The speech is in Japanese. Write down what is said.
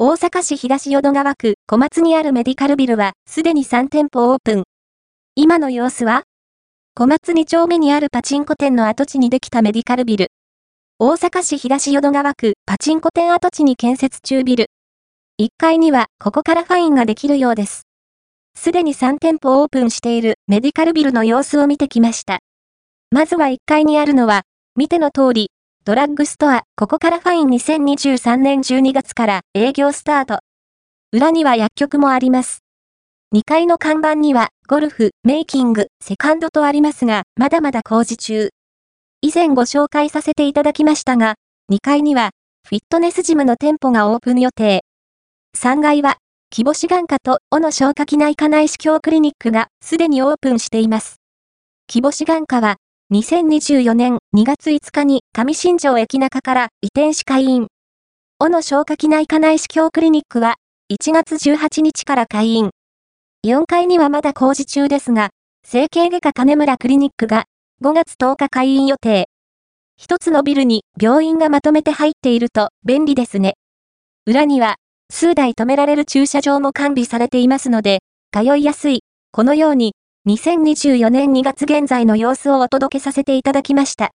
大阪市東淀川区小松にあるメディカルビルはすでに3店舗オープン。今の様子は？小松2丁目にあるパチンコ店の跡地にできたメディカルビル。大阪市東淀川区パチンコ店跡地に建設中ビル。1階にはここからファインができるようです。すでに3店舗オープンしているメディカルビルの様子を見てきました。まずは1階にあるのは、見ての通り、ドラッグストア、ここからファイン2023年12月から営業スタート。裏には薬局もあります。2階の看板には、ゴルフ、メイキング、セカンドとありますが、まだまだ工事中。以前ご紹介させていただきましたが、2階には、フィットネスジムの店舗がオープン予定。3階は、希母志願科と小野消化器内科内視鏡クリニックがすでにオープンしています。希母志願科は、2024年2月5日に上新庄駅中から移転し開院。小野消化器内科内視鏡クリニックは1月18日から開院。4階にはまだ工事中ですが、整形外科金村クリニックが5月10日開院予定。一つのビルに病院がまとめて入っていると便利ですね。裏には数台止められる駐車場も完備されていますので、通いやすい。このように2024年2月現在の様子をお届けさせていただきました。